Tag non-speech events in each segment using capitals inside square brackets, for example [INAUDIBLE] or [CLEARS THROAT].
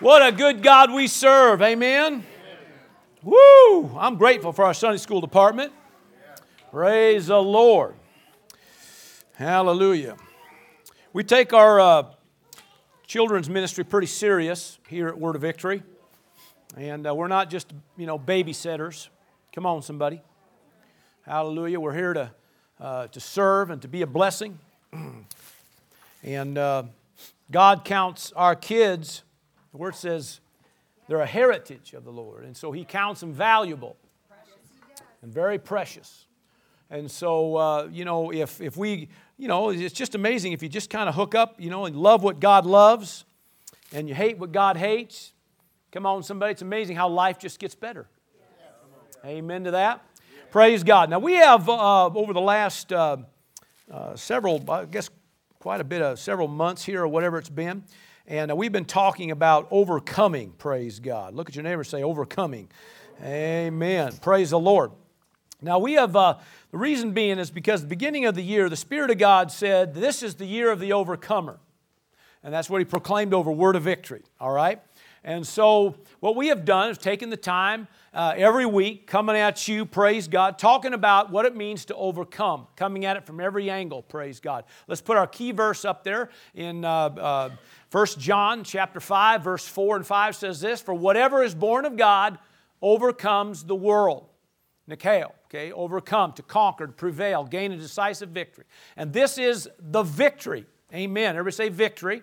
What a good God we serve. Amen. Woo! I'm grateful for our Sunday school department. Praise the Lord. Hallelujah. We take our uh, children's ministry pretty serious here at Word of Victory. And uh, we're not just, you know, babysitters. Come on, somebody. Hallelujah. We're here to, uh, to serve and to be a blessing. [CLEARS THROAT] and uh, God counts our kids the word says they're a heritage of the Lord. And so he counts them valuable and very precious. And so, uh, you know, if, if we, you know, it's just amazing if you just kind of hook up, you know, and love what God loves and you hate what God hates. Come on, somebody, it's amazing how life just gets better. Amen to that. Praise God. Now, we have uh, over the last uh, uh, several, I guess, quite a bit of several months here or whatever it's been, and uh, we've been talking about overcoming, praise God. Look at your neighbor say, overcoming. Amen. Praise the Lord. Now, we have, uh, the reason being is because the beginning of the year, the Spirit of God said, This is the year of the overcomer. And that's what He proclaimed over Word of Victory, all right? And so, what we have done is taken the time uh, every week, coming at you, praise God, talking about what it means to overcome, coming at it from every angle, praise God. Let's put our key verse up there in uh, uh, 1 John chapter 5, verse 4 and 5 says this For whatever is born of God overcomes the world. Nikao, okay, overcome, to conquer, to prevail, gain a decisive victory. And this is the victory. Amen. Everybody say victory.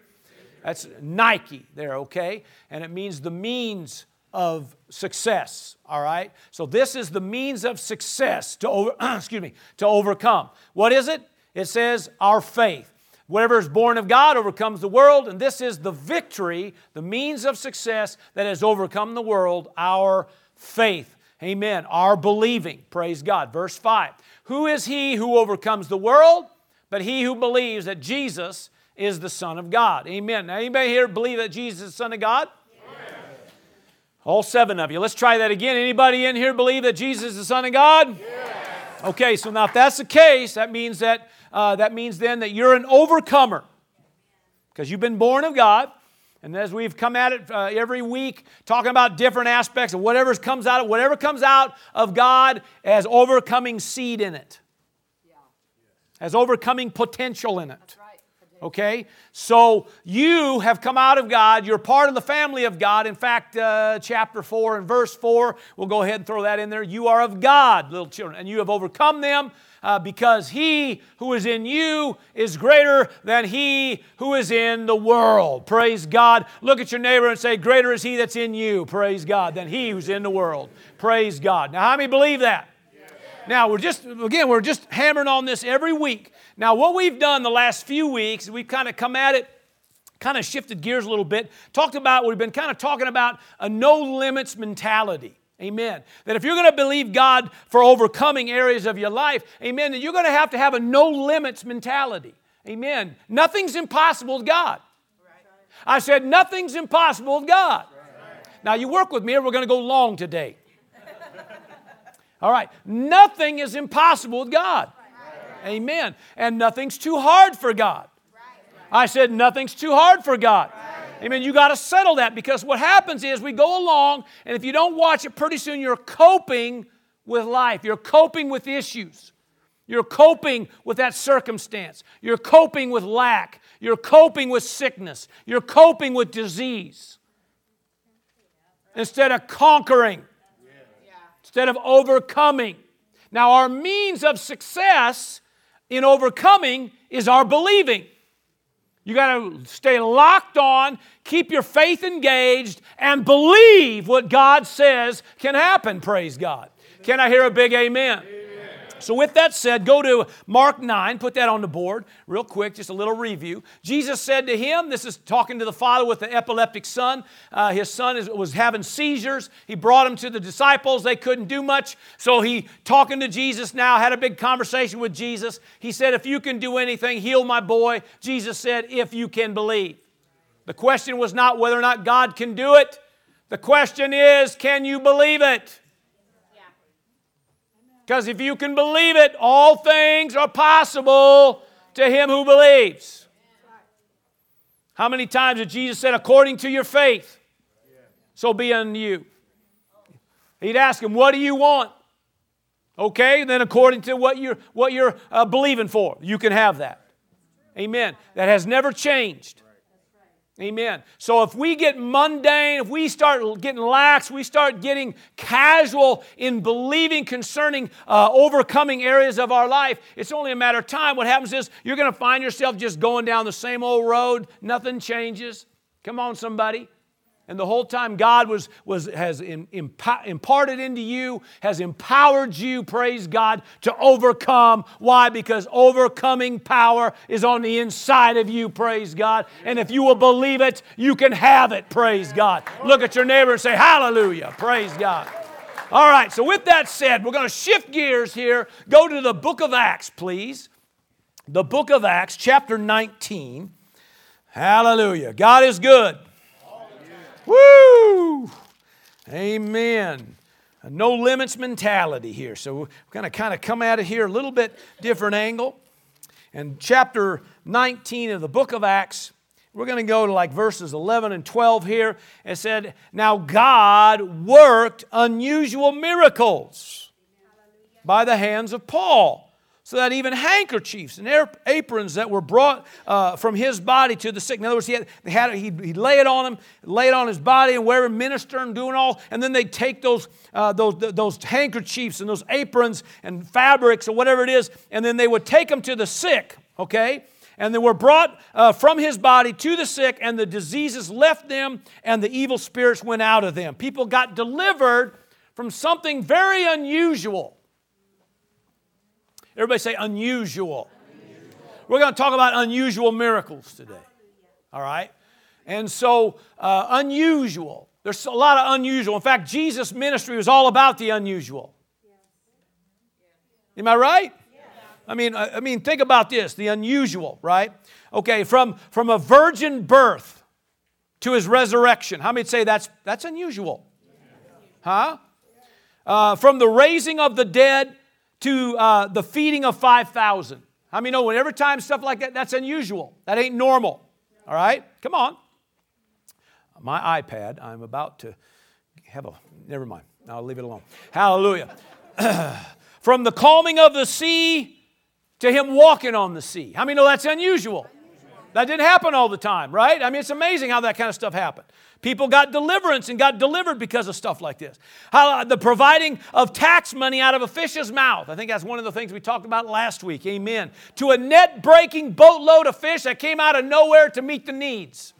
That's Nike there, okay? And it means the means of success, all right? So this is the means of success to over, [CLEARS THROAT] excuse me, to overcome. What is it? It says our faith. Whatever is born of God overcomes the world, and this is the victory, the means of success that has overcome the world, our faith. Amen. Our believing. Praise God. Verse 5. Who is he who overcomes the world? But he who believes that Jesus is the Son of God. Amen. Now, anybody here believe that Jesus is the Son of God? All seven of you. Let's try that again. Anybody in here believe that Jesus is the Son of God? Yes. Okay, so now if that's the case, that means that uh, that means then that you're an overcomer because you've been born of God. And as we've come at it uh, every week, talking about different aspects of whatever comes out of whatever comes out of God has overcoming seed in it, yeah. has overcoming potential in it. Okay? So you have come out of God. You're part of the family of God. In fact, uh, chapter 4 and verse 4, we'll go ahead and throw that in there. You are of God, little children, and you have overcome them uh, because he who is in you is greater than he who is in the world. Praise God. Look at your neighbor and say, Greater is he that's in you, praise God, than he who's in the world. Praise God. Now, how many believe that? Now, we're just, again, we're just hammering on this every week. Now, what we've done the last few weeks, we've kind of come at it kind of shifted gears a little bit, talked about, we've been kind of talking about a no limits mentality. Amen. That if you're going to believe God for overcoming areas of your life, amen, then you're going to have to have a no limits mentality. Amen. Nothing's impossible with God. I said, nothing's impossible with God. Now, you work with me, or we're going to go long today. All right. Nothing is impossible with God. Amen. And nothing's too hard for God. I said, nothing's too hard for God. Amen. You got to settle that because what happens is we go along, and if you don't watch it, pretty soon you're coping with life. You're coping with issues. You're coping with that circumstance. You're coping with lack. You're coping with sickness. You're coping with disease. Instead of conquering, instead of overcoming. Now, our means of success in overcoming is our believing. You got to stay locked on, keep your faith engaged, and believe what God says can happen. Praise God. Can I hear a big amen? So, with that said, go to Mark 9, put that on the board real quick, just a little review. Jesus said to him, This is talking to the father with the epileptic son. Uh, his son is, was having seizures. He brought him to the disciples. They couldn't do much. So, he, talking to Jesus now, had a big conversation with Jesus. He said, If you can do anything, heal my boy. Jesus said, If you can believe. The question was not whether or not God can do it, the question is, Can you believe it? Because if you can believe it, all things are possible to him who believes. How many times did Jesus said, according to your faith? so be unto you. He'd ask him, What do you want? Okay, then according to what you're, what you're uh, believing for, you can have that. Amen. That has never changed. Amen. So if we get mundane, if we start getting lax, we start getting casual in believing concerning uh, overcoming areas of our life, it's only a matter of time. What happens is you're going to find yourself just going down the same old road. Nothing changes. Come on, somebody. And the whole time God was, was, has imparted into you, has empowered you, praise God, to overcome. Why? Because overcoming power is on the inside of you, praise God. And if you will believe it, you can have it, praise God. Look at your neighbor and say, Hallelujah, praise God. All right, so with that said, we're going to shift gears here. Go to the book of Acts, please. The book of Acts, chapter 19. Hallelujah. God is good. Woo! Amen. A no limits mentality here. So we're going to kind of come out of here a little bit different angle. And chapter 19 of the book of Acts, we're going to go to like verses 11 and 12 here. It said, Now God worked unusual miracles by the hands of Paul so that even handkerchiefs and aprons that were brought uh, from his body to the sick. In other words, he had, they had he'd lay it on him, lay it on his body, and wear him, minister and doing all. And then they'd take those, uh, those, those handkerchiefs and those aprons and fabrics or whatever it is, and then they would take them to the sick, okay? And they were brought uh, from his body to the sick, and the diseases left them, and the evil spirits went out of them. People got delivered from something very unusual. Everybody say unusual. unusual. We're going to talk about unusual miracles today. All right? And so, uh, unusual. There's a lot of unusual. In fact, Jesus' ministry was all about the unusual. Am I right? I mean, I mean, think about this the unusual, right? Okay, from, from a virgin birth to his resurrection. How many say that's, that's unusual? Huh? Uh, from the raising of the dead to uh, the feeding of 5,000. How many know when every time stuff like that, that's unusual? That ain't normal. All right? Come on. My iPad, I'm about to have a, never mind. I'll leave it alone. Hallelujah. [CLEARS THROAT] From the calming of the sea to him walking on the sea. How many know that's unusual? That didn't happen all the time, right? I mean, it's amazing how that kind of stuff happened. People got deliverance and got delivered because of stuff like this. How uh, the providing of tax money out of a fish's mouth. I think that's one of the things we talked about last week. Amen. To a net breaking boatload of fish that came out of nowhere to meet the needs.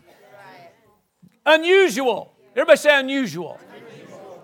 Unusual. Everybody say unusual.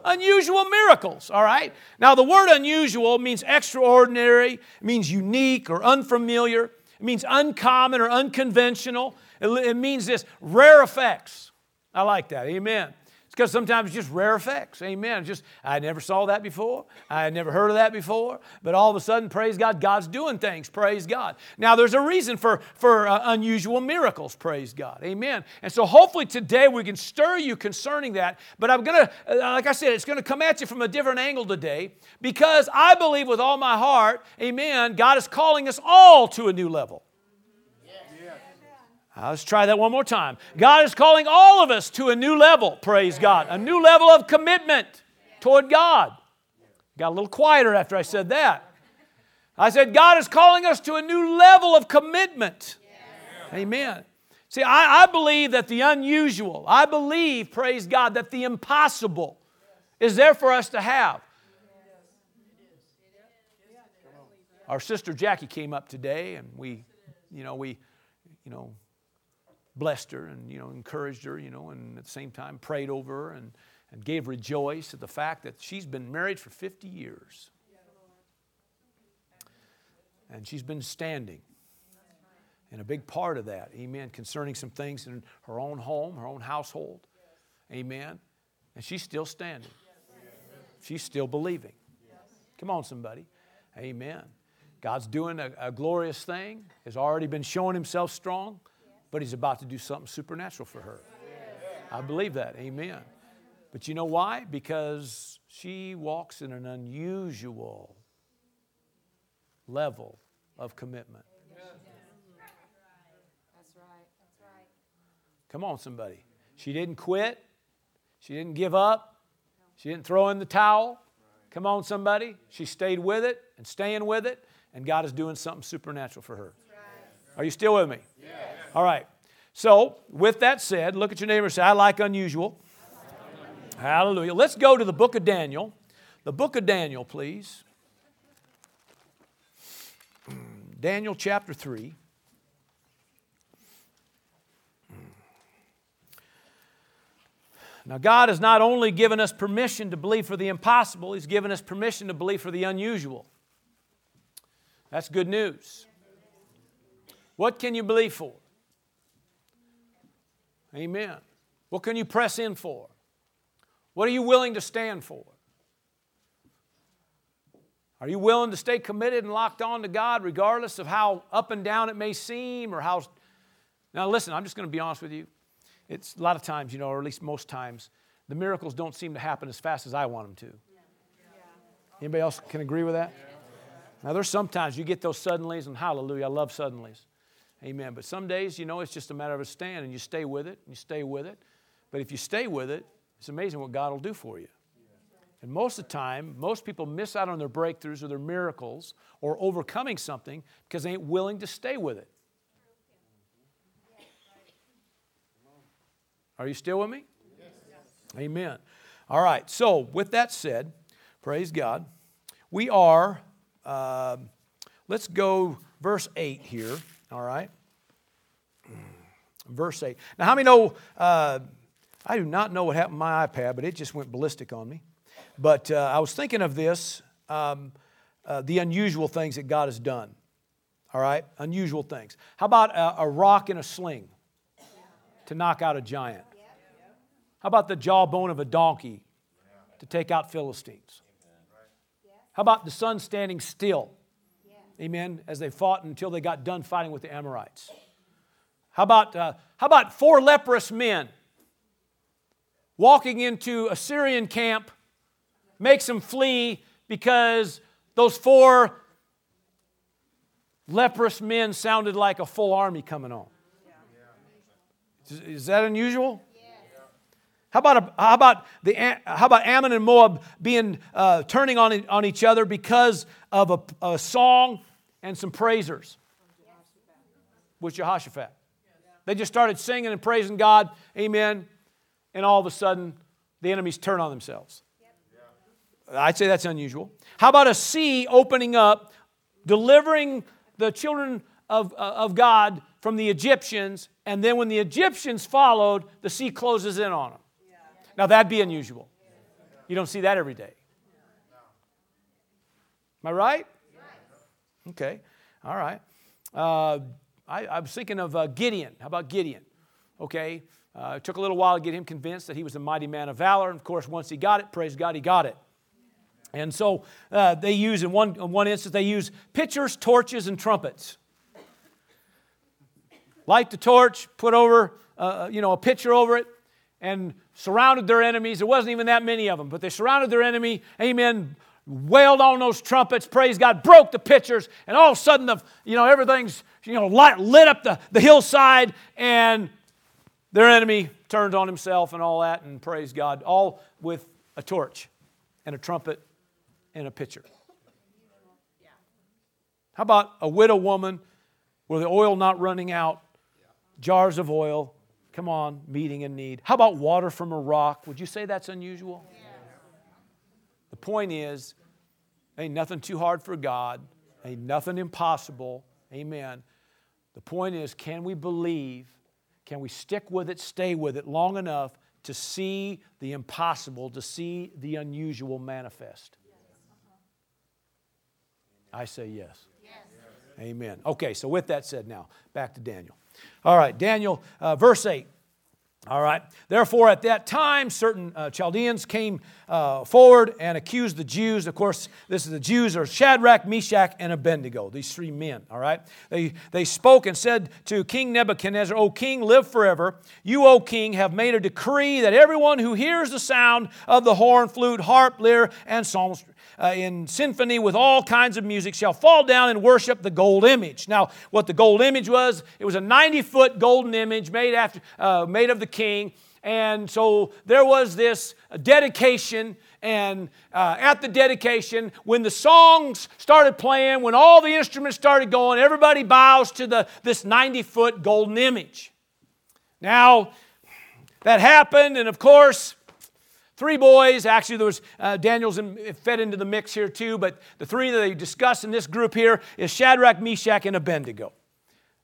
Unusual miracles, all right? Now, the word unusual means extraordinary, means unique or unfamiliar, it means uncommon or unconventional. It, means this rare effects. I like that. Amen. It's because sometimes it's just rare effects. Amen. Just I never saw that before. I had never heard of that before. But all of a sudden, praise God, God's doing things. Praise God. Now there's a reason for for uh, unusual miracles. Praise God. Amen. And so hopefully today we can stir you concerning that. But I'm gonna, uh, like I said, it's gonna come at you from a different angle today because I believe with all my heart, Amen. God is calling us all to a new level. Let's try that one more time. God is calling all of us to a new level, praise God, a new level of commitment toward God. Got a little quieter after I said that. I said, God is calling us to a new level of commitment. Amen. See, I, I believe that the unusual, I believe, praise God, that the impossible is there for us to have. Our sister Jackie came up today and we, you know, we, you know, blessed her and you know encouraged her you know and at the same time prayed over her and, and gave rejoice at the fact that she's been married for 50 years. And she's been standing and a big part of that amen concerning some things in her own home her own household amen. And she's still standing. She's still believing. Come on somebody. Amen. God's doing a, a glorious thing has already been showing himself strong but He's about to do something supernatural for her. I believe that. Amen. But you know why? Because she walks in an unusual level of commitment. Come on, somebody. She didn't quit. She didn't give up. She didn't throw in the towel. Come on, somebody. She stayed with it and staying with it, and God is doing something supernatural for her. Are you still with me? All right. So, with that said, look at your neighbor and say, I like unusual. Hallelujah. Let's go to the book of Daniel. The book of Daniel, please. Daniel chapter 3. Now, God has not only given us permission to believe for the impossible, He's given us permission to believe for the unusual. That's good news. What can you believe for? Amen. What can you press in for? What are you willing to stand for? Are you willing to stay committed and locked on to God regardless of how up and down it may seem or how. Now, listen, I'm just going to be honest with you. It's a lot of times, you know, or at least most times, the miracles don't seem to happen as fast as I want them to. Anybody else can agree with that? Now, there's sometimes you get those suddenlies, and hallelujah, I love suddenlies. Amen. But some days, you know, it's just a matter of a stand, and you stay with it, and you stay with it. But if you stay with it, it's amazing what God will do for you. And most of the time, most people miss out on their breakthroughs or their miracles or overcoming something because they ain't willing to stay with it. Are you still with me? Yes. Amen. All right. So, with that said, praise God. We are, uh, let's go verse 8 here. All right. Verse 8. Now, how many know? Uh, I do not know what happened to my iPad, but it just went ballistic on me. But uh, I was thinking of this um, uh, the unusual things that God has done. All right? Unusual things. How about a, a rock in a sling to knock out a giant? How about the jawbone of a donkey to take out Philistines? How about the sun standing still? Amen. As they fought until they got done fighting with the Amorites. How about, uh, how about four leprous men walking into a Syrian camp, makes them flee because those four leprous men sounded like a full army coming on? Is that unusual? How about, a, how about, the, how about Ammon and Moab being, uh, turning on, on each other because of a, a song and some praisers? With Jehoshaphat. They just started singing and praising God, amen, and all of a sudden the enemies turn on themselves. I'd say that's unusual. How about a sea opening up, delivering the children of, uh, of God from the Egyptians, and then when the Egyptians followed, the sea closes in on them? Now, that'd be unusual. You don't see that every day. Am I right? Okay, all right. Uh, I, I, was thinking of uh, Gideon. How about Gideon? Okay, uh, it took a little while to get him convinced that he was a mighty man of valor. And of course, once he got it, praise God, he got it. And so uh, they use, in one, in one instance, they use pitchers, torches, and trumpets. Light the torch, put over, uh, you know, a pitcher over it, and surrounded their enemies. There wasn't even that many of them, but they surrounded their enemy. Amen. Wailed on those trumpets, praise God, broke the pitchers, and all of a sudden, the, you know, everything's, you know, light, lit up the, the hillside, and their enemy turned on himself and all that, and praise God, all with a torch and a trumpet and a pitcher. How about a widow woman where the oil not running out, jars of oil, Come on, meeting in need. How about water from a rock? Would you say that's unusual? Yeah. The point is, ain't nothing too hard for God, ain't nothing impossible. Amen. The point is, can we believe? Can we stick with it, stay with it long enough to see the impossible, to see the unusual manifest? I say yes. yes. Amen. Okay, so with that said, now back to Daniel. All right, Daniel, uh, verse 8. All right. Therefore, at that time, certain uh, Chaldeans came uh, forward and accused the Jews. Of course, this is the Jews are Shadrach, Meshach, and Abednego. These three men. All right. They they spoke and said to King Nebuchadnezzar, "O King, live forever. You, O King, have made a decree that everyone who hears the sound of the horn, flute, harp, lyre, and psalms uh, in symphony with all kinds of music shall fall down and worship the gold image. Now, what the gold image was, it was a 90 foot golden image made, after, uh, made of the king. And so there was this dedication, and uh, at the dedication, when the songs started playing, when all the instruments started going, everybody bows to the, this 90 foot golden image. Now, that happened, and of course, three boys. Actually, there was uh, Daniel's in, fed into the mix here too, but the three that they discussed in this group here is Shadrach, Meshach, and Abednego.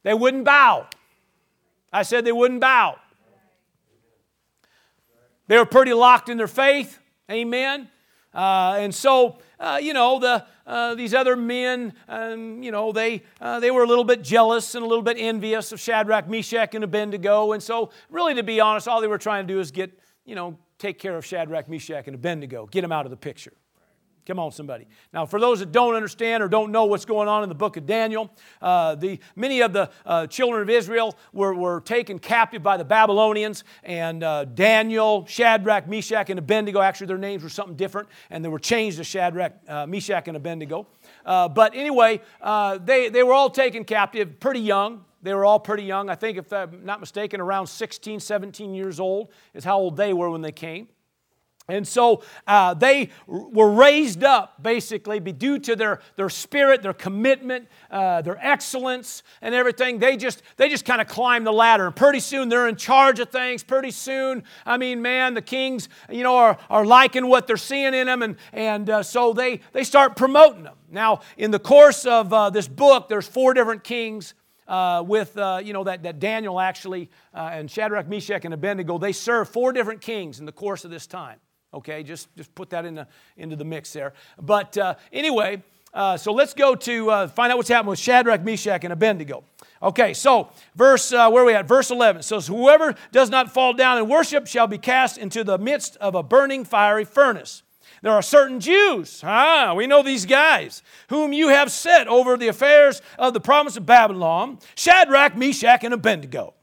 They wouldn't bow. I said they wouldn't bow. They were pretty locked in their faith. Amen. Uh, and so, uh, you know, the, uh, these other men, um, you know, they, uh, they were a little bit jealous and a little bit envious of Shadrach, Meshach, and Abednego. And so, really, to be honest, all they were trying to do is get, you know, take care of Shadrach, Meshach, and Abednego, get them out of the picture. Come on, somebody. Now, for those that don't understand or don't know what's going on in the book of Daniel, uh, the, many of the uh, children of Israel were, were taken captive by the Babylonians, and uh, Daniel, Shadrach, Meshach, and Abednego, actually, their names were something different, and they were changed to Shadrach, uh, Meshach, and Abednego. Uh, but anyway, uh, they, they were all taken captive pretty young. They were all pretty young. I think, if I'm not mistaken, around 16, 17 years old is how old they were when they came. And so uh, they were raised up basically due to their, their spirit, their commitment, uh, their excellence, and everything. They just, they just kind of climbed the ladder. And pretty soon they're in charge of things. Pretty soon, I mean, man, the kings, you know, are, are liking what they're seeing in them. And, and uh, so they, they start promoting them. Now, in the course of uh, this book, there's four different kings. Uh, with uh, you know that, that Daniel actually uh, and Shadrach, Meshach, and Abednego, they served four different kings in the course of this time. Okay, just, just put that in the, into the mix there. But uh, anyway, uh, so let's go to uh, find out what's happening with Shadrach, Meshach, and Abednego. Okay, so verse, uh, where are we at? Verse 11 says, Whoever does not fall down and worship shall be cast into the midst of a burning fiery furnace. There are certain Jews, ah, we know these guys, whom you have set over the affairs of the province of Babylon Shadrach, Meshach, and Abednego.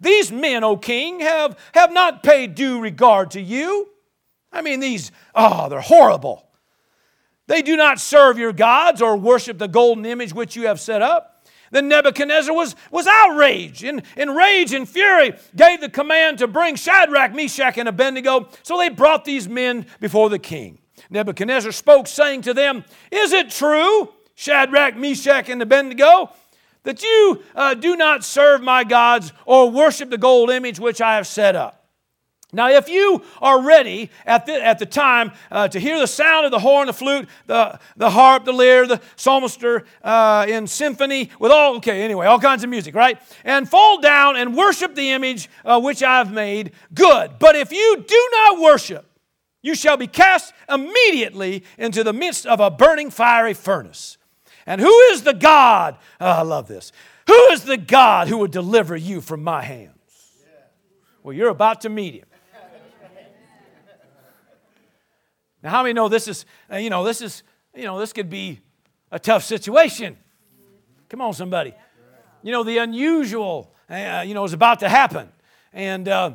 These men, O king, have, have not paid due regard to you I mean, these, oh, they're horrible. They do not serve your gods or worship the golden image which you have set up. Then Nebuchadnezzar was, was outraged, in, in rage and fury, gave the command to bring Shadrach, Meshach, and Abednego. So they brought these men before the king. Nebuchadnezzar spoke, saying to them, Is it true, Shadrach, Meshach, and Abednego, that you uh, do not serve my gods or worship the gold image which I have set up? Now, if you are ready at the, at the time uh, to hear the sound of the horn, the flute, the, the harp, the lyre, the psalmister uh, in symphony, with all, okay, anyway, all kinds of music, right? And fall down and worship the image uh, which I've made, good. But if you do not worship, you shall be cast immediately into the midst of a burning fiery furnace. And who is the God? Oh, I love this. Who is the God who would deliver you from my hands? Well, you're about to meet him. Now, how many know this is, uh, you know, this is, you know, this could be a tough situation? Come on, somebody. You know, the unusual, uh, you know, is about to happen. And, uh,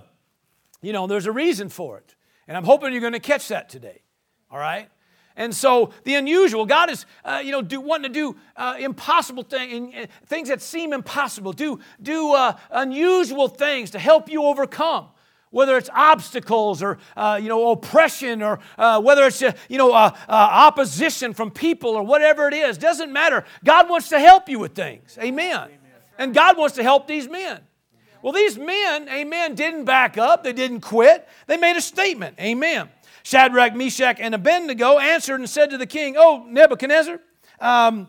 you know, there's a reason for it. And I'm hoping you're going to catch that today. All right? And so the unusual, God is, uh, you know, do, wanting to do uh, impossible things, things that seem impossible, do, do uh, unusual things to help you overcome whether it's obstacles or uh, you know oppression or uh, whether it's you know opposition from people or whatever it is doesn't matter god wants to help you with things amen. amen. and god wants to help these men well these men amen didn't back up they didn't quit they made a statement amen shadrach meshach and abednego answered and said to the king oh nebuchadnezzar um,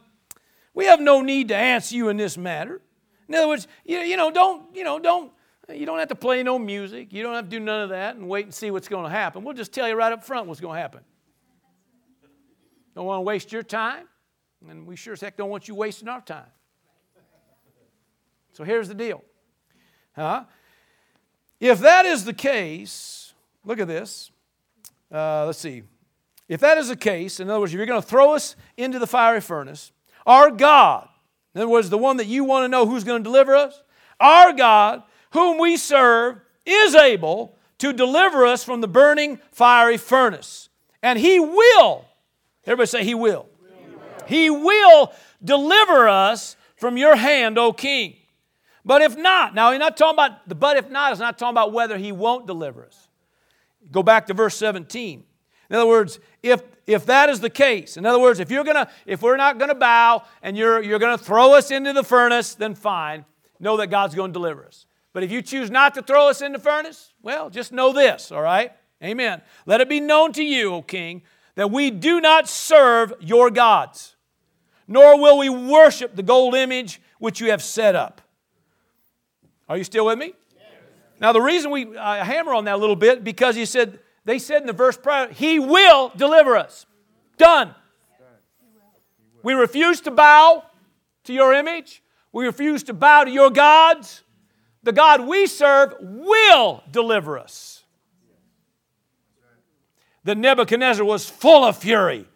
we have no need to answer you in this matter in other words you, you know don't you know don't you don't have to play no music. You don't have to do none of that and wait and see what's going to happen. We'll just tell you right up front what's going to happen. Don't want to waste your time, and we sure as heck don't want you wasting our time. So here's the deal. Huh? If that is the case, look at this. Uh, let's see. If that is the case, in other words, if you're going to throw us into the fiery furnace, our God, in other words, the one that you want to know who's going to deliver us, our God whom we serve is able to deliver us from the burning fiery furnace. And he will, everybody say, He will. He will deliver us from your hand, O King. But if not, now he's not talking about the but if not, is not talking about whether he won't deliver us. Go back to verse 17. In other words, if if that is the case, in other words, if you're gonna, if we're not gonna bow and you're you're gonna throw us into the furnace, then fine. Know that God's going to deliver us. But if you choose not to throw us in the furnace, well, just know this, all right? Amen. Let it be known to you, O king, that we do not serve your gods, nor will we worship the gold image which you have set up. Are you still with me? Yes. Now, the reason we uh, hammer on that a little bit because he said, they said in the verse prior, He will deliver us. Done. We refuse to bow to your image. We refuse to bow to your gods. The God we serve will deliver us. The Nebuchadnezzar was full of fury,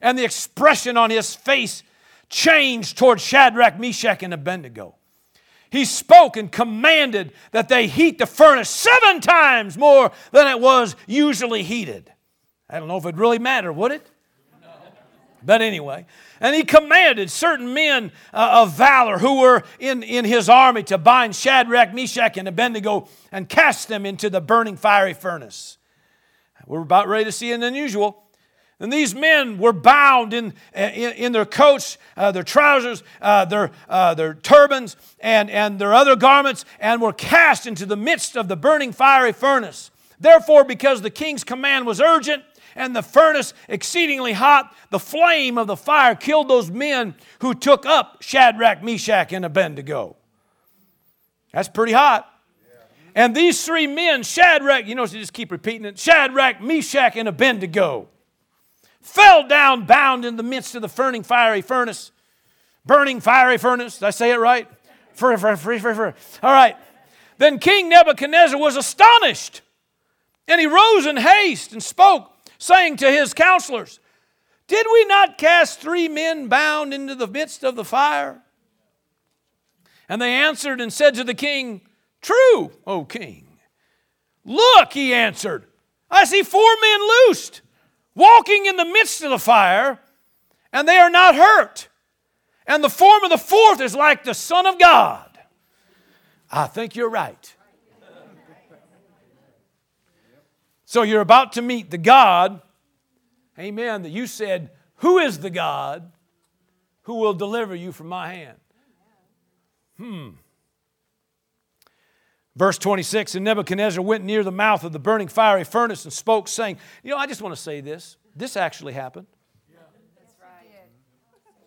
and the expression on his face changed toward Shadrach, Meshach, and Abednego. He spoke and commanded that they heat the furnace seven times more than it was usually heated. I don't know if it really mattered, would it? But anyway, and he commanded certain men uh, of valor who were in, in his army to bind Shadrach, Meshach, and Abednego and cast them into the burning fiery furnace. We're about ready to see an unusual. And these men were bound in, in, in their coats, uh, their trousers, uh, their, uh, their turbans, and, and their other garments, and were cast into the midst of the burning fiery furnace. Therefore, because the king's command was urgent, and the furnace exceedingly hot, the flame of the fire killed those men who took up Shadrach, Meshach, and Abednego. That's pretty hot. And these three men, Shadrach, you know, so just keep repeating it Shadrach, Meshach, and Abednego, fell down bound in the midst of the burning fiery furnace. Burning fiery furnace. Did I say it right? All right. Then King Nebuchadnezzar was astonished, and he rose in haste and spoke saying to his counselors, Did we not cast three men bound into the midst of the fire? And they answered and said to the king, True, O king. Look, he answered, I see four men loosed, walking in the midst of the fire, and they are not hurt. And the form of the fourth is like the Son of God. I think you're right. So you're about to meet the God, amen, that you said, Who is the God who will deliver you from my hand? Hmm. Verse 26 And Nebuchadnezzar went near the mouth of the burning fiery furnace and spoke, saying, You know, I just want to say this. This actually happened. That's right.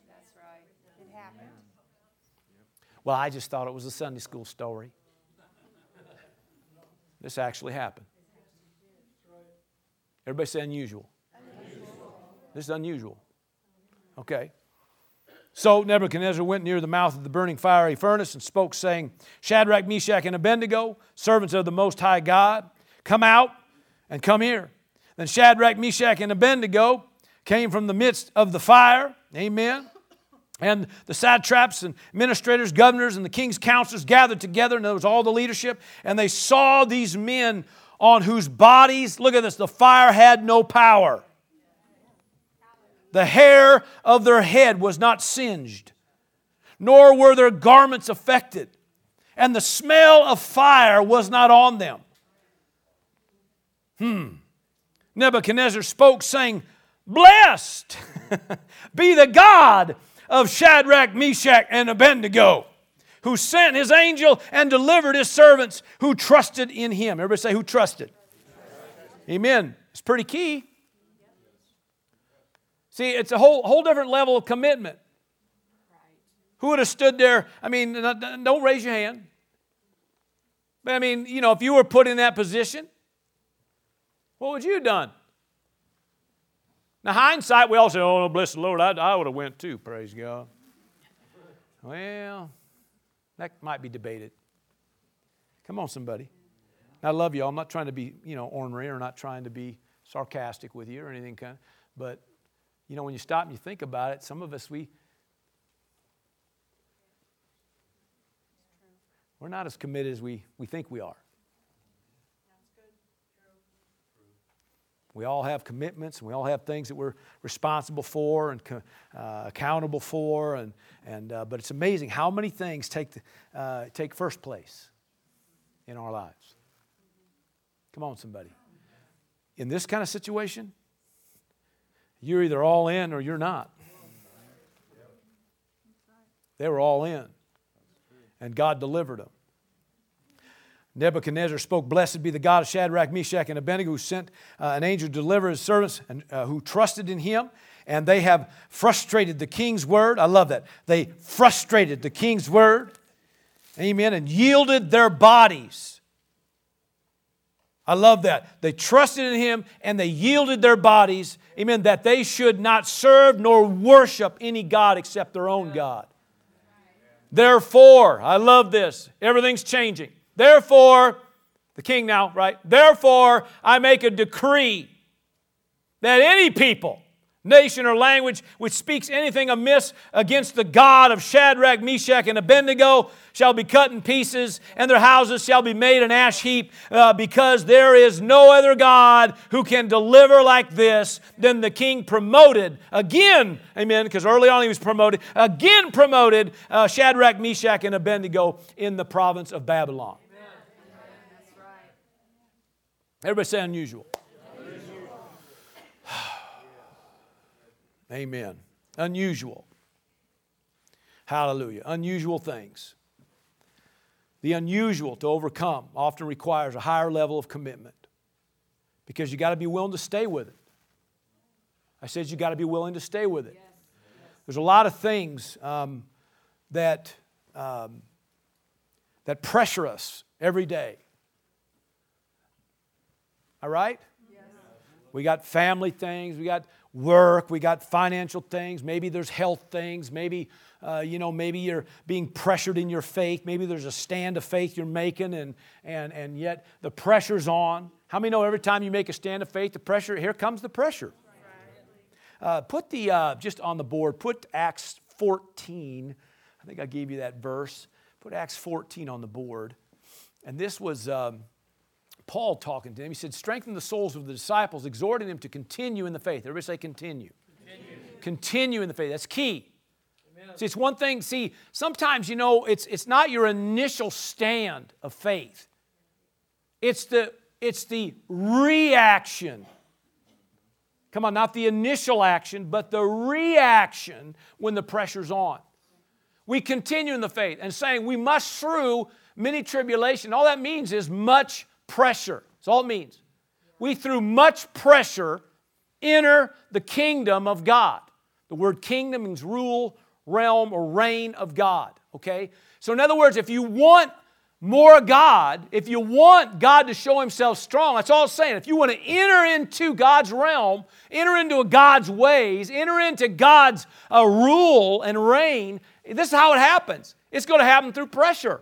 That's right. It happened. Well, I just thought it was a Sunday school story. This actually happened. Everybody say unusual. unusual. This is unusual. Okay. So Nebuchadnezzar went near the mouth of the burning fiery furnace and spoke, saying, Shadrach, Meshach, and Abednego, servants of the Most High God, come out and come here. Then Shadrach, Meshach, and Abednego came from the midst of the fire. Amen. And the satraps and administrators, governors, and the king's counselors gathered together, and there was all the leadership, and they saw these men on whose bodies, look at this, the fire had no power. The hair of their head was not singed, nor were their garments affected, and the smell of fire was not on them. Hmm. Nebuchadnezzar spoke, saying, Blessed [LAUGHS] be the God of Shadrach, Meshach, and Abednego who sent his angel and delivered his servants who trusted in him. Everybody say, who trusted? Amen. It's pretty key. See, it's a whole, whole different level of commitment. Who would have stood there? I mean, don't raise your hand. But I mean, you know, if you were put in that position, what would you have done? Now, hindsight, we all say, oh, bless the Lord, I, I would have went too, praise God. Well, that might be debated. Come on, somebody. I love you. I'm not trying to be, you know, ornery or not trying to be sarcastic with you or anything kind of, but you know, when you stop and you think about it, some of us we we're not as committed as we, we think we are. We all have commitments, and we all have things that we're responsible for and uh, accountable for. And, and, uh, but it's amazing how many things take, the, uh, take first place in our lives. Come on, somebody. In this kind of situation, you're either all in or you're not. They were all in, and God delivered them. Nebuchadnezzar spoke, Blessed be the God of Shadrach, Meshach, and Abednego, who sent uh, an angel to deliver his servants and uh, who trusted in him. And they have frustrated the king's word. I love that. They frustrated the king's word. Amen. And yielded their bodies. I love that. They trusted in him and they yielded their bodies. Amen. That they should not serve nor worship any God except their own God. Therefore, I love this. Everything's changing. Therefore, the king now, right? Therefore, I make a decree that any people, nation, or language which speaks anything amiss against the God of Shadrach, Meshach, and Abednego shall be cut in pieces, and their houses shall be made an ash heap, uh, because there is no other God who can deliver like this. Then the king promoted again, amen, because early on he was promoted, again promoted uh, Shadrach, Meshach, and Abednego in the province of Babylon. Everybody say unusual. Amen. Unusual. Hallelujah. Unusual things. The unusual to overcome often requires a higher level of commitment because you got to be willing to stay with it. I said you got to be willing to stay with it. Yes. There's a lot of things um, that, um, that pressure us every day. All right? Yes. We got family things, we got work, we got financial things, maybe there's health things, maybe uh, you know, maybe you're being pressured in your faith, maybe there's a stand of faith you're making, and, and, and yet the pressure's on. How many know every time you make a stand of faith, the pressure, here comes the pressure. Uh, put the, uh, just on the board, put Acts 14. I think I gave you that verse. Put Acts 14 on the board. And this was. Um, Paul talking to him. He said, Strengthen the souls of the disciples, exhorting them to continue in the faith. Everybody say, continue. Continue, continue in the faith. That's key. Amen. See, it's one thing, see, sometimes, you know, it's, it's not your initial stand of faith, it's the, it's the reaction. Come on, not the initial action, but the reaction when the pressure's on. We continue in the faith and saying we must through many tribulation. All that means is much pressure. That's all it means. We, through much pressure, enter the kingdom of God. The word kingdom means rule, realm, or reign of God. Okay? So, in other words, if you want more God, if you want God to show Himself strong, that's all it's saying. If you want to enter into God's realm, enter into God's ways, enter into God's uh, rule and reign, this is how it happens. It's going to happen through pressure.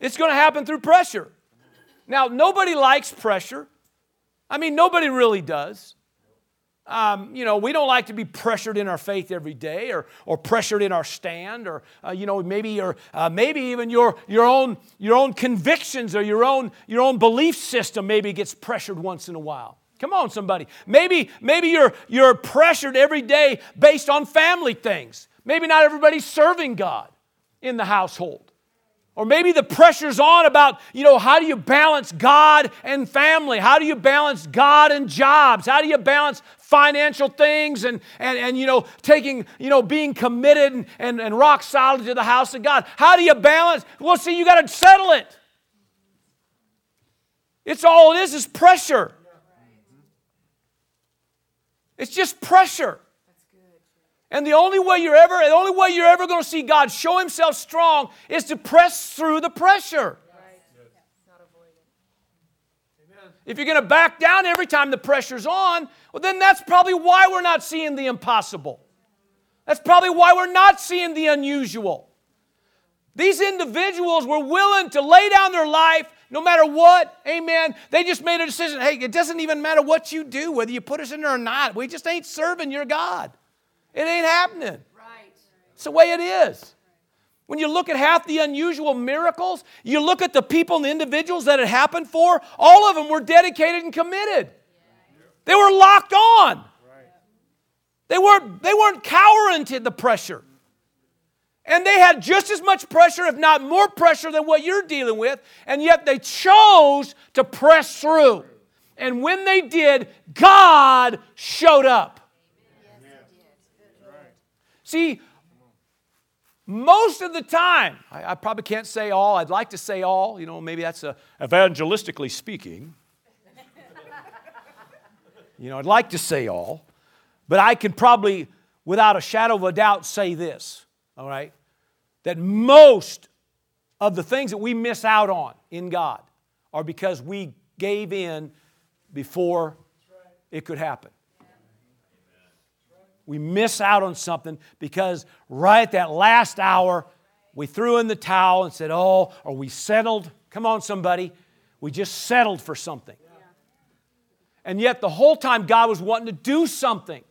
It's going to happen through pressure. Now, nobody likes pressure. I mean, nobody really does. Um, you know, we don't like to be pressured in our faith every day or, or pressured in our stand or, uh, you know, maybe, your, uh, maybe even your, your, own, your own convictions or your own, your own belief system maybe gets pressured once in a while. Come on, somebody. Maybe, maybe you're, you're pressured every day based on family things. Maybe not everybody's serving God in the household. Or maybe the pressure's on about, you know, how do you balance God and family? How do you balance God and jobs? How do you balance financial things and, and, and you know, taking, you know, being committed and, and, and rock solid to the house of God? How do you balance? Well, see, you got to settle it. It's all it is is pressure. It's just pressure. And the only way you're ever, the only way you're ever going to see God show Himself strong is to press through the pressure. If you're going to back down every time the pressure's on, well, then that's probably why we're not seeing the impossible. That's probably why we're not seeing the unusual. These individuals were willing to lay down their life no matter what. Amen. They just made a decision. Hey, it doesn't even matter what you do, whether you put us in there or not. We just ain't serving your God. It ain't happening. Right. It's the way it is. When you look at half the unusual miracles, you look at the people and the individuals that it happened for, all of them were dedicated and committed. They were locked on. They weren't, they weren't cowering to the pressure. And they had just as much pressure, if not more pressure, than what you're dealing with, and yet they chose to press through. And when they did, God showed up. See, most of the time, I, I, probably can't say all, I'd like to say all, you know, maybe that's a, evangelistically speaking. you know, I'd like to say all, but I can probably, without a shadow of a doubt, say this, all right? That most of the things that we miss out on in God are because we gave in before it could happen we miss out on something because right at that last hour, we threw in the towel and said, Oh, are we settled. Come on, somebody. We just settled for something. And yet, the whole time, God was wanting to do something.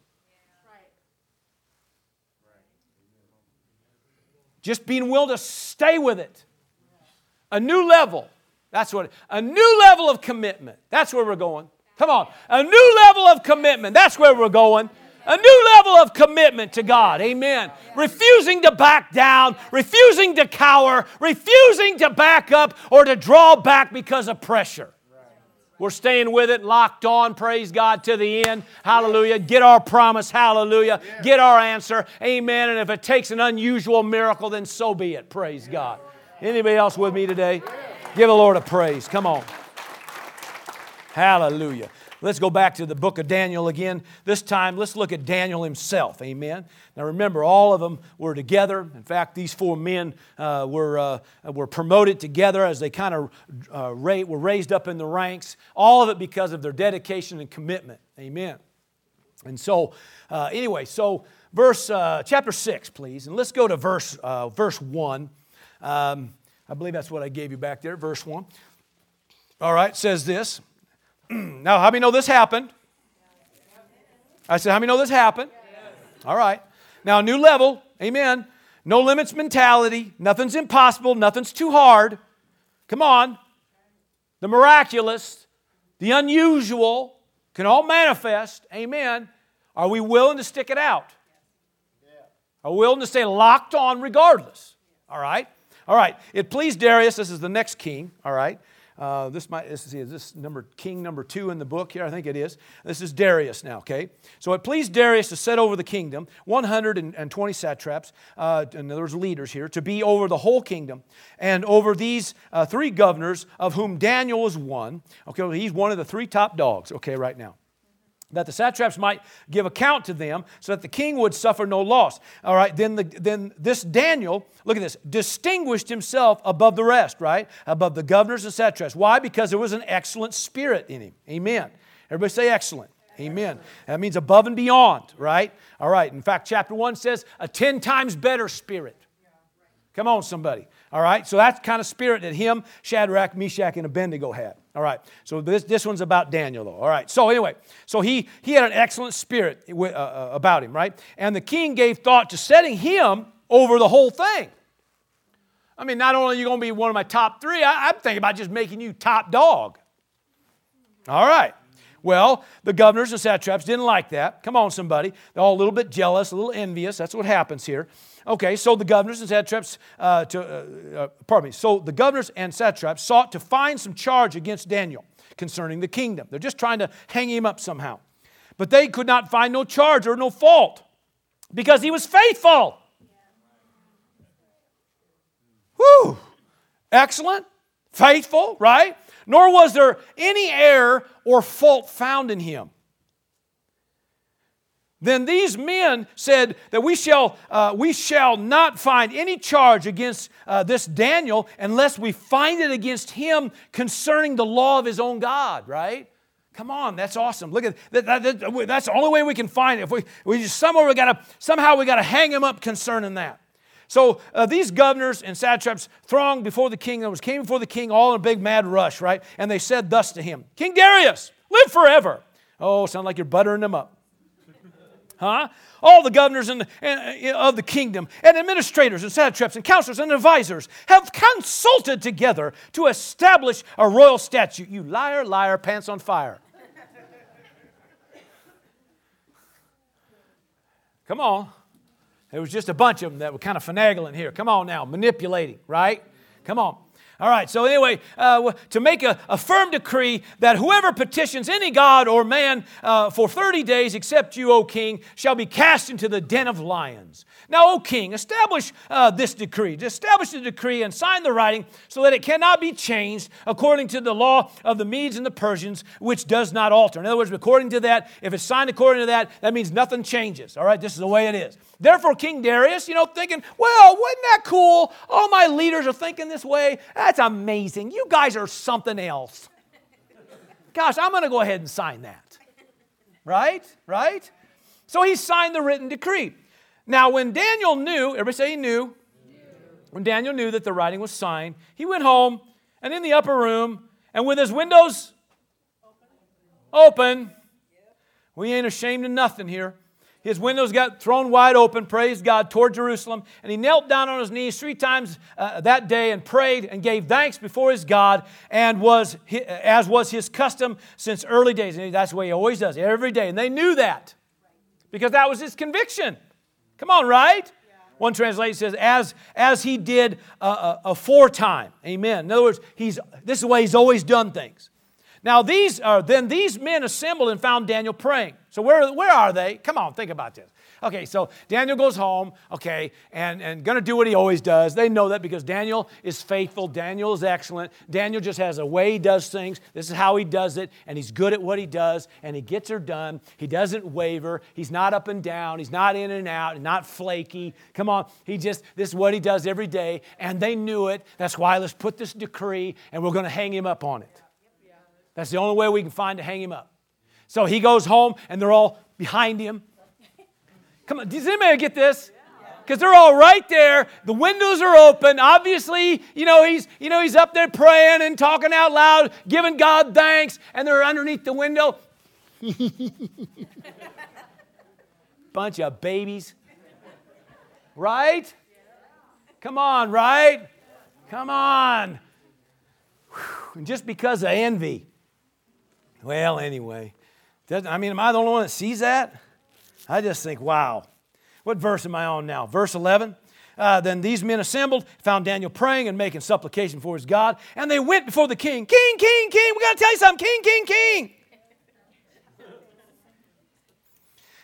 Just being willing to stay with it. A new level. That's what, a new level of commitment. That's where we're going. Come on. A new level of commitment. That's where we're going. A new level of commitment to God. Amen. Refusing to back down, refusing to cower, refusing to back up or to draw back because of pressure. We're staying with it, locked on, praise God, to the end. Hallelujah. Get our promise, hallelujah. Get our answer, amen. And if it takes an unusual miracle, then so be it, praise God. Anybody else with me today? Give the Lord a praise. Come on. Hallelujah. Let's go back to the book of Daniel again. This time, let's look at Daniel himself. Amen. Now, remember, all of them were together. In fact, these four men uh, were, uh, were promoted together as they kind of uh, ra- were raised up in the ranks. All of it because of their dedication and commitment. Amen. And so, uh, anyway, so verse uh, chapter six, please, and let's go to verse uh, verse one. Um, I believe that's what I gave you back there, verse one. All right, says this. [CLEARS THROAT] now, how many know this happened? I said, how many know this happened? All right. Now, new level, amen. No limits mentality. Nothing's impossible. Nothing's too hard. Come on. The miraculous, the unusual can all manifest. Amen. Are we willing to stick it out? Are we willing to stay locked on regardless? All right. All right. It pleased Darius. This is the next king. All right. Uh, this might this is, is this number king number two in the book here. I think it is. This is Darius now. Okay, so it pleased Darius to set over the kingdom 120 satraps, uh, and there's leaders here, to be over the whole kingdom, and over these uh, three governors, of whom Daniel was one. Okay, he's one of the three top dogs. Okay, right now that the satraps might give account to them so that the king would suffer no loss. All right then, the, then this daniel look at this distinguished himself above the rest right? Above the governors and satraps. Why? Because there was an excellent spirit in him. Amen. Everybody say excellent. Amen. That means above and beyond right? All right in fact chapter 1 says a 10 times better spirit. Come on somebody. All right so that's kind of spirit that him shadrach meshach and abednego had all right. So this, this one's about Daniel, though. All right. So anyway, so he, he had an excellent spirit uh, uh, about him, right? And the king gave thought to setting him over the whole thing. I mean, not only are you going to be one of my top three, I, I'm thinking about just making you top dog. All right. Well, the governors and satraps didn't like that. Come on, somebody. They're all a little bit jealous, a little envious. That's what happens here. Okay, so the governors and satraps, uh, to, uh, uh, pardon me, so the governors and satraps sought to find some charge against Daniel concerning the kingdom. They're just trying to hang him up somehow. But they could not find no charge or no fault because he was faithful. Whew! Excellent, faithful, right? Nor was there any error or fault found in him. Then these men said that we shall, uh, we shall not find any charge against uh, this Daniel unless we find it against him concerning the law of his own God, right? Come on, that's awesome. Look at that, that, that, that's the only way we can find it. If we, we just somewhere we gotta somehow we gotta hang him up concerning that. So uh, these governors and satraps thronged before the king. There was came before the king all in a big mad rush, right? And they said thus to him, King Darius, live forever. Oh, sound like you're buttering them up. Huh? All the governors and, and, uh, of the kingdom, and administrators, and satraps, and counselors, and advisors have consulted together to establish a royal statute. You liar, liar, pants on fire. Come on. There was just a bunch of them that were kind of finagling here. Come on now, manipulating, right? Come on. All right, so anyway, uh, to make a, a, firm decree that whoever petitions any god or man uh, for 30 days, except you, O king, shall be cast into the den of lions. Now, O king, establish uh, this decree. Establish the decree and sign the writing so that it cannot be changed according to the law of the Medes and the Persians, which does not alter. In other words, according to that, if it's signed according to that, that means nothing changes. All right, this is the way it is. Therefore, King Darius, you know, thinking, well, wasn't that cool? All my leaders are thinking this way. That's amazing. You guys are something else. Gosh, I'm going to go ahead and sign that. Right? Right? So he signed the written decree. Now, when Daniel knew, everybody say he knew. When Daniel knew that the writing was signed, he went home and in the upper room and with his windows open, we ain't ashamed of nothing here. His windows got thrown wide open, praised God, toward Jerusalem. And he knelt down on his knees three times uh, that day and prayed and gave thanks before his God, and was, as was his custom since early days. And that's the way he always does, every day. And they knew that because that was his conviction. Come on, right? One translation says, as, as he did uh, uh, aforetime. Amen. In other words, he's, this is the way he's always done things. Now, these are, then these men assembled and found Daniel praying. So, where, where are they? Come on, think about this. Okay, so Daniel goes home, okay, and, and to do what he always does. They know that because Daniel is faithful, Daniel is excellent. Daniel just has a way he does things. This is how he does it, and he's good at what he does, and he gets her done. He doesn't waver. He's not up and down. He's not in and out, and not flaky. Come on, he just, this is what he does every day, and they knew it. That's why let's put this decree, and we're to hang him up on it. That's the only way we can find to hang him up. So he goes home and they're all behind him. Come on, does anybody get this? Because they're all right there. The windows are open. Obviously, you know, he's, you know, he's up there praying and talking out loud, giving God thanks, and they're underneath the window. [LAUGHS] Bunch of babies. Right? Come on, right? Come on. And just because of envy, well, anyway, I mean, am I the only one that sees that? I just think, wow. What verse am I on now? Verse 11. Uh, then these men assembled, found Daniel praying and making supplication for his God, and they went before the king. King, king, king, we got to tell you something. King, king, king.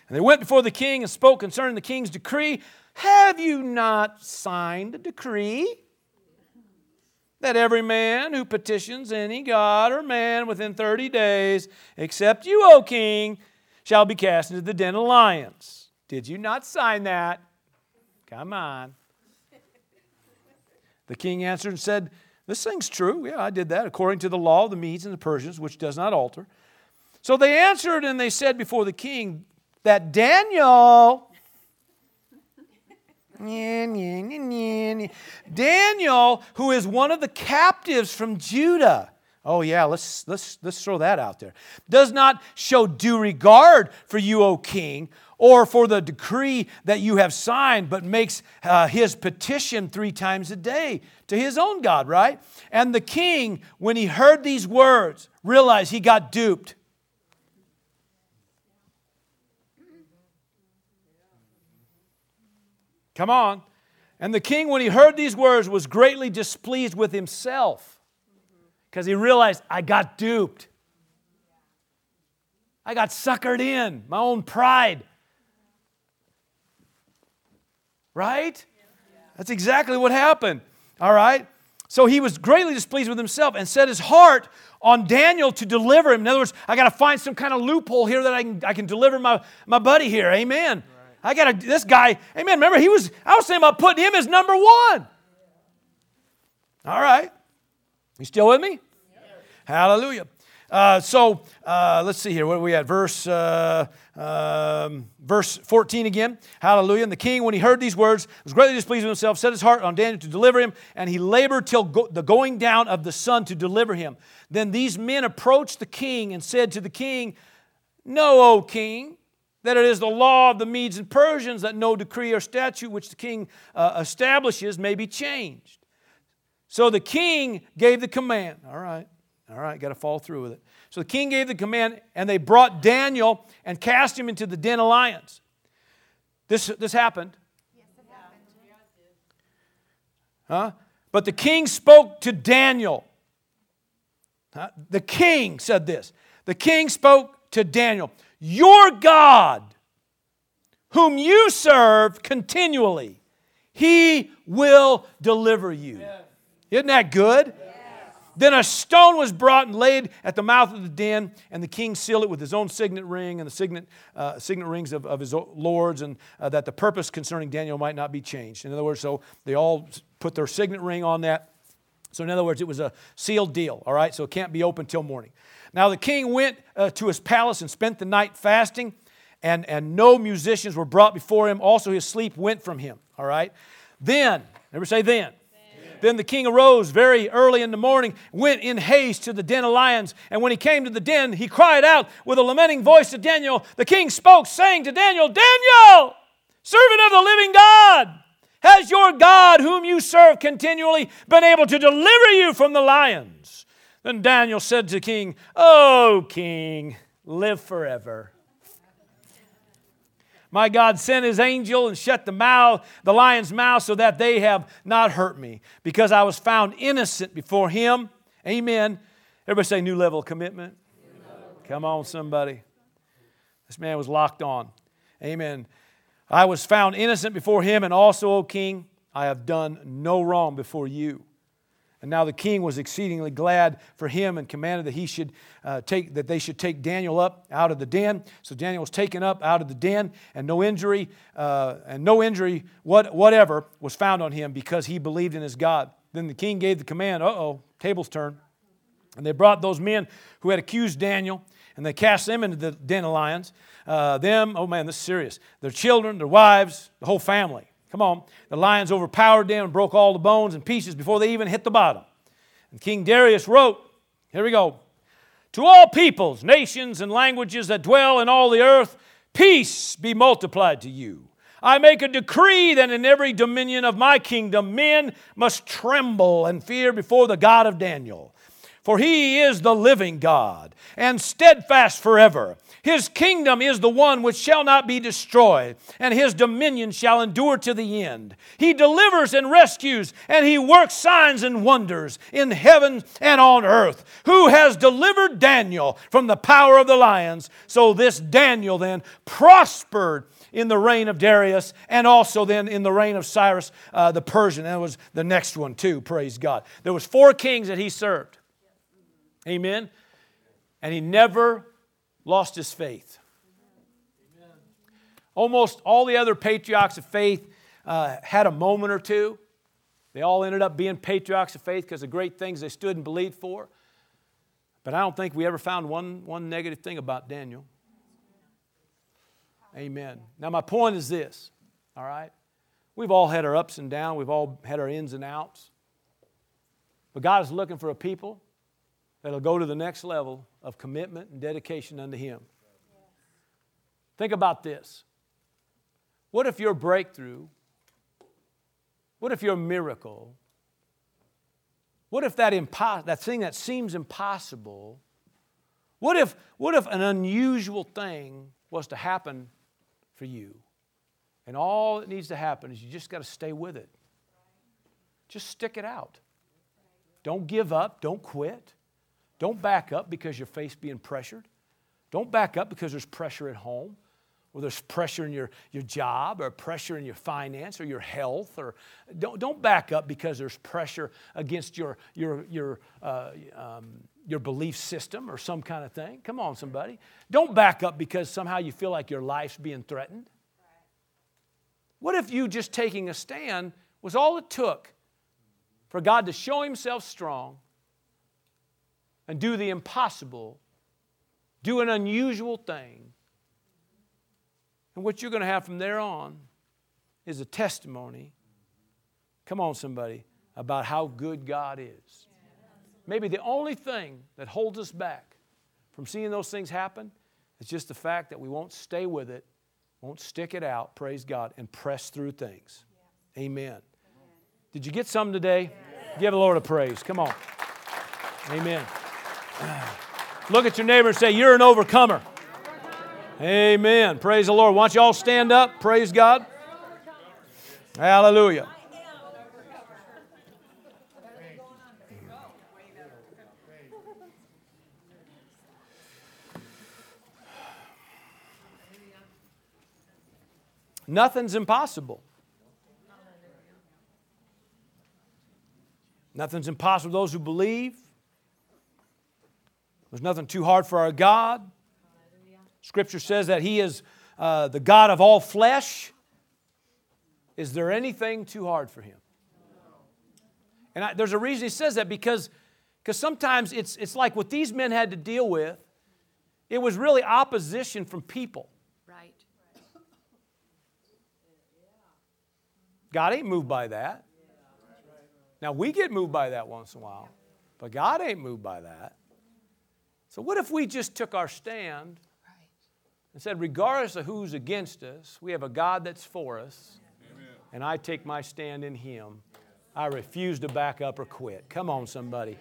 and they went before the king and spoke concerning the king's decree. Have you not signed a decree? That every man who petitions any god or man within 30 days, except you, O king, shall be cast into the den of lions. Did you not sign that? Come on. The king answered and said, This thing's true. Yeah, I did that according to the law of the Medes and the Persians, which does not alter. So they answered and they said before the king that Daniel Daniel, who is one of the captives from Judah. Oh, yeah, let's, let's, let's throw that out there. Does not show due regard for you, O king, or for the decree that you have signed, but makes uh, his petition three times a day to his own God, right? And the king, when he heard these words, realized he got duped. Come on. And the king, when he heard these words, was greatly displeased with himself because he realized, I got duped. I got suckered in, my own pride. Right? That's exactly what happened. All right? So he was greatly displeased with himself and set his heart on Daniel to deliver him. In other words, I got to find some kind of loophole here that I can, I can deliver my, my buddy here. Amen. I got to, this guy, amen. Remember, he was, I was saying about putting him as number one. All right. You still with me? Hallelujah. Uh, so uh, let's see here. What are we at? Verse, uh, um, verse 14 again. Hallelujah. And the king, when he heard these words, was greatly displeased with himself, set his heart on Daniel to deliver him, and he labored till go- the going down of the sun to deliver him. Then these men approached the king and said to the king, No, O king, that it is the law of the Medes and Persians that no decree or statute which the king uh, establishes may be changed. So the king gave the command. All right, all right, got to follow through with it. So the king gave the command, and they brought Daniel and cast him into the den of lions. This, this happened. Huh? But the king spoke to Daniel. Huh? The king said this. The king spoke to Daniel. Your God, whom you serve continually, he will deliver you. Isn't that good? Then a stone was brought and laid at the mouth of the den, and the king sealed it with his own signet ring and the signet, uh, signet rings of, of his lords, and uh, that the purpose concerning Daniel might not be changed. In other words, so they all put their signet ring on that. So, in other words, it was a sealed deal, all right? So it can't be open till morning. Now, the king went uh, to his palace and spent the night fasting, and, and no musicians were brought before him. Also, his sleep went from him, all right? Then, never say then. Then the king arose very early in the morning, went in haste to the den of lions. And when he came to the den, he cried out with a lamenting voice to Daniel. The king spoke, saying to Daniel, Daniel, servant of the living God, has your God, whom you serve continually, been able to deliver you from the lions? Then Daniel said to the king, O king, live forever. My God sent his angel and shut the mouth, the lion's mouth, so that they have not hurt me, because I was found innocent before him. Amen. Everybody say new level of commitment. Come on, somebody. This man was locked on. Amen. I was found innocent before him, and also, O king, I have done no wrong before you. And now the king was exceedingly glad for him and commanded that he should uh, take that they should take Daniel up out of the den. So Daniel was taken up out of the den, and no injury uh, and no injury what, whatever was found on him because he believed in his God. Then the king gave the command. Uh oh, tables turn, and they brought those men who had accused Daniel, and they cast them into the den of lions. Uh, them, oh man, this is serious. Their children, their wives, the whole family. Come on. The lions overpowered them and broke all the bones and pieces before they even hit the bottom. And King Darius wrote, here we go. To all peoples, nations, and languages that dwell in all the earth, peace be multiplied to you. I make a decree that in every dominion of my kingdom men must tremble and fear before the God of Daniel. For he is the living God and steadfast forever his kingdom is the one which shall not be destroyed, and his dominion shall endure to the end. He delivers and rescues, and he works signs and wonders in heaven and on earth. Who has delivered Daniel from the power of the lions? So this Daniel then prospered in the reign of Darius and also then in the reign of Cyrus uh, the Persian. That was the next one too, praise God. There was four kings that he served. Amen. And he never lost his faith. Almost all the other patriarchs of faith uh, had a moment or two. They all ended up being patriarchs of faith because of great things they stood and believed for. But I don't think we ever found one, one negative thing about Daniel. Amen. Now, my point is this, all right? We've all had our ups and downs, we've all had our ins and outs. But God is looking for a people that'll go to the next level of commitment and dedication unto Him. Think about this. What if your breakthrough, what if your miracle, what if that, that thing that seems impossible, what if, what if an unusual thing was to happen for you? And all that needs to happen is you just got to stay with it. Just stick it out. Don't give up. Don't quit. Don't back up because your faith's being pressured. Don't back up because there's pressure at home or there's pressure in your, your job or pressure in your finance or your health or don't, don't back up because there's pressure against your, your, your, uh, um, your belief system or some kind of thing. Come on somebody. Don't back up because somehow you feel like your life's being threatened. What if you just taking a stand was all it took for god to show himself strong and do the impossible, do an unusual thing. And what you're going to have from there on is a testimony. Come on, somebody, about how good God is. Maybe the only thing that holds us back from seeing those things happen is just the fact that we won't stay with it won't stick it out, praise God, and press through things. Amen. Did you get some today? Give the Lord a praise. Come on. Amen. Look at your neighbor and say, You're an overcomer. Amen. Praise the Lord. Why don't you all stand up? Praise God. Hallelujah. Nothing's impossible. Nothing's impossible those who believe. There's nothing too hard for our God. Scripture says that He is uh, the God of all flesh. Is there anything too hard for Him? And I, there's a reason He says that because because sometimes it's, it's like what these men had to deal with, it was really opposition from people. Right. God ain't moved by that. Now, we get moved by that once in a while, but God ain't moved by that. So, what if we just took our stand and said, regardless of who's against us, we have a God that's for us, and I take my stand in Him. I refuse to back up or quit. Come on, somebody.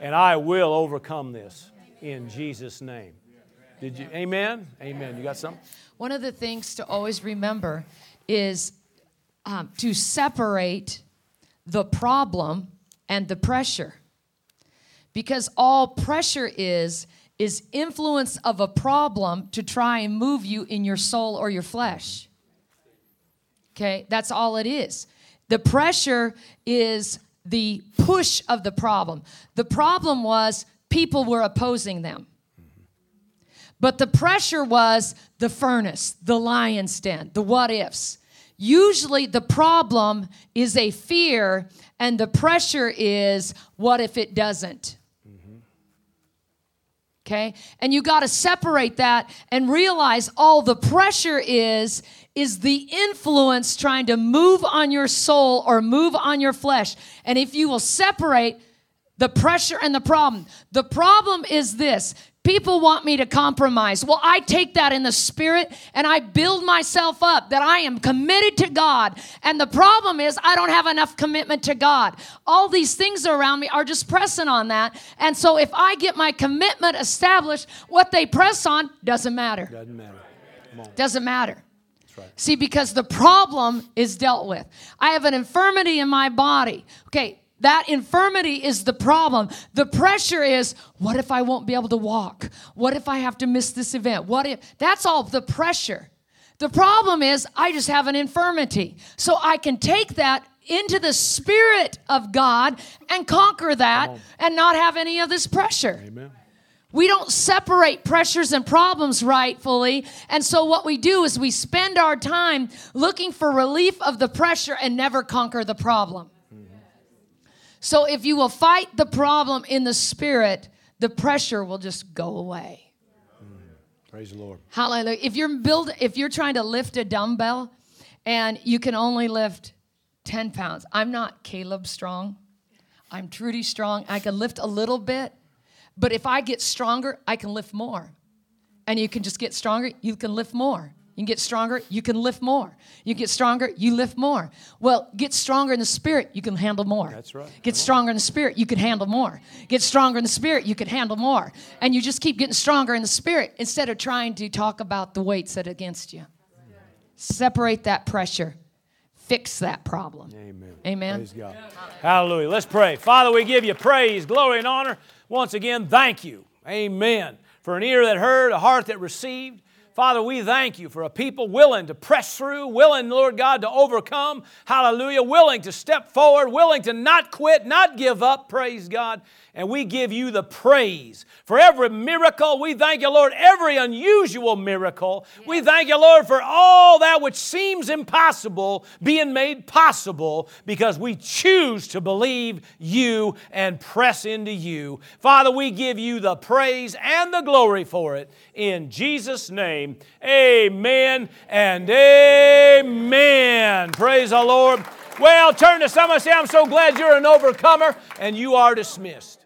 And I will overcome this in Jesus' name. Did you? Amen? Amen. You got something? One of the things to always remember is um, to separate the problem and the pressure. Because all pressure is, is influence of a problem to try and move you in your soul or your flesh. Okay, that's all it is. The pressure is the push of the problem. The problem was people were opposing them. But the pressure was the furnace, the lion's den, the what ifs. Usually the problem is a fear, and the pressure is what if it doesn't? Okay? And you got to separate that and realize all the pressure is is the influence trying to move on your soul or move on your flesh. And if you will separate the pressure and the problem, the problem is this People want me to compromise. Well, I take that in the spirit and I build myself up that I am committed to God. And the problem is, I don't have enough commitment to God. All these things around me are just pressing on that. And so, if I get my commitment established, what they press on doesn't matter. Doesn't matter. Doesn't matter. right. See, because the problem is dealt with. I have an infirmity in my body. Okay, that infirmity is the problem. The pressure is, what if I won't be able to walk? What if I have to miss this event? What if that's all the pressure. The problem is, I just have an infirmity. So I can take that into the Spirit of God and conquer that and not have any of this pressure. Amen. We don't separate pressures and problems rightfully. And so, what we do is we spend our time looking for relief of the pressure and never conquer the problem. So if you will fight the problem in the spirit, the pressure will just go away. Praise the Lord. Hallelujah. If you're build if you're trying to lift a dumbbell and you can only lift 10 pounds. I'm not Caleb strong. I'm Trudy strong. I can lift a little bit, but if I get stronger, I can lift more. And you can just get stronger, you can lift more. You can get stronger, you can lift more. You get stronger, you lift more. Well, get stronger in the spirit, you can handle more. That's right. Get stronger in the spirit, you can handle more. Get stronger in the spirit, you can handle more. And you just keep getting stronger in the spirit instead of trying to talk about the weights that are against you. Separate that pressure. Fix that problem. Amen. Amen. Praise God. Hallelujah. Let's pray. Father, we give you praise, glory, and honor. Once again, thank you. Amen. For an ear that heard, a heart that received. Father, we thank you for a people willing to press through, willing, Lord God, to overcome. Hallelujah. Willing to step forward, willing to not quit, not give up. Praise God. And we give you the praise for every miracle. We thank you, Lord, every unusual miracle. We thank you, Lord, for all that which seems impossible being made possible because we choose to believe you and press into you. Father, we give you the praise and the glory for it. In Jesus' name, amen and amen. Praise the Lord. Well, turn to someone and say, I'm so glad you're an overcomer, and you are dismissed.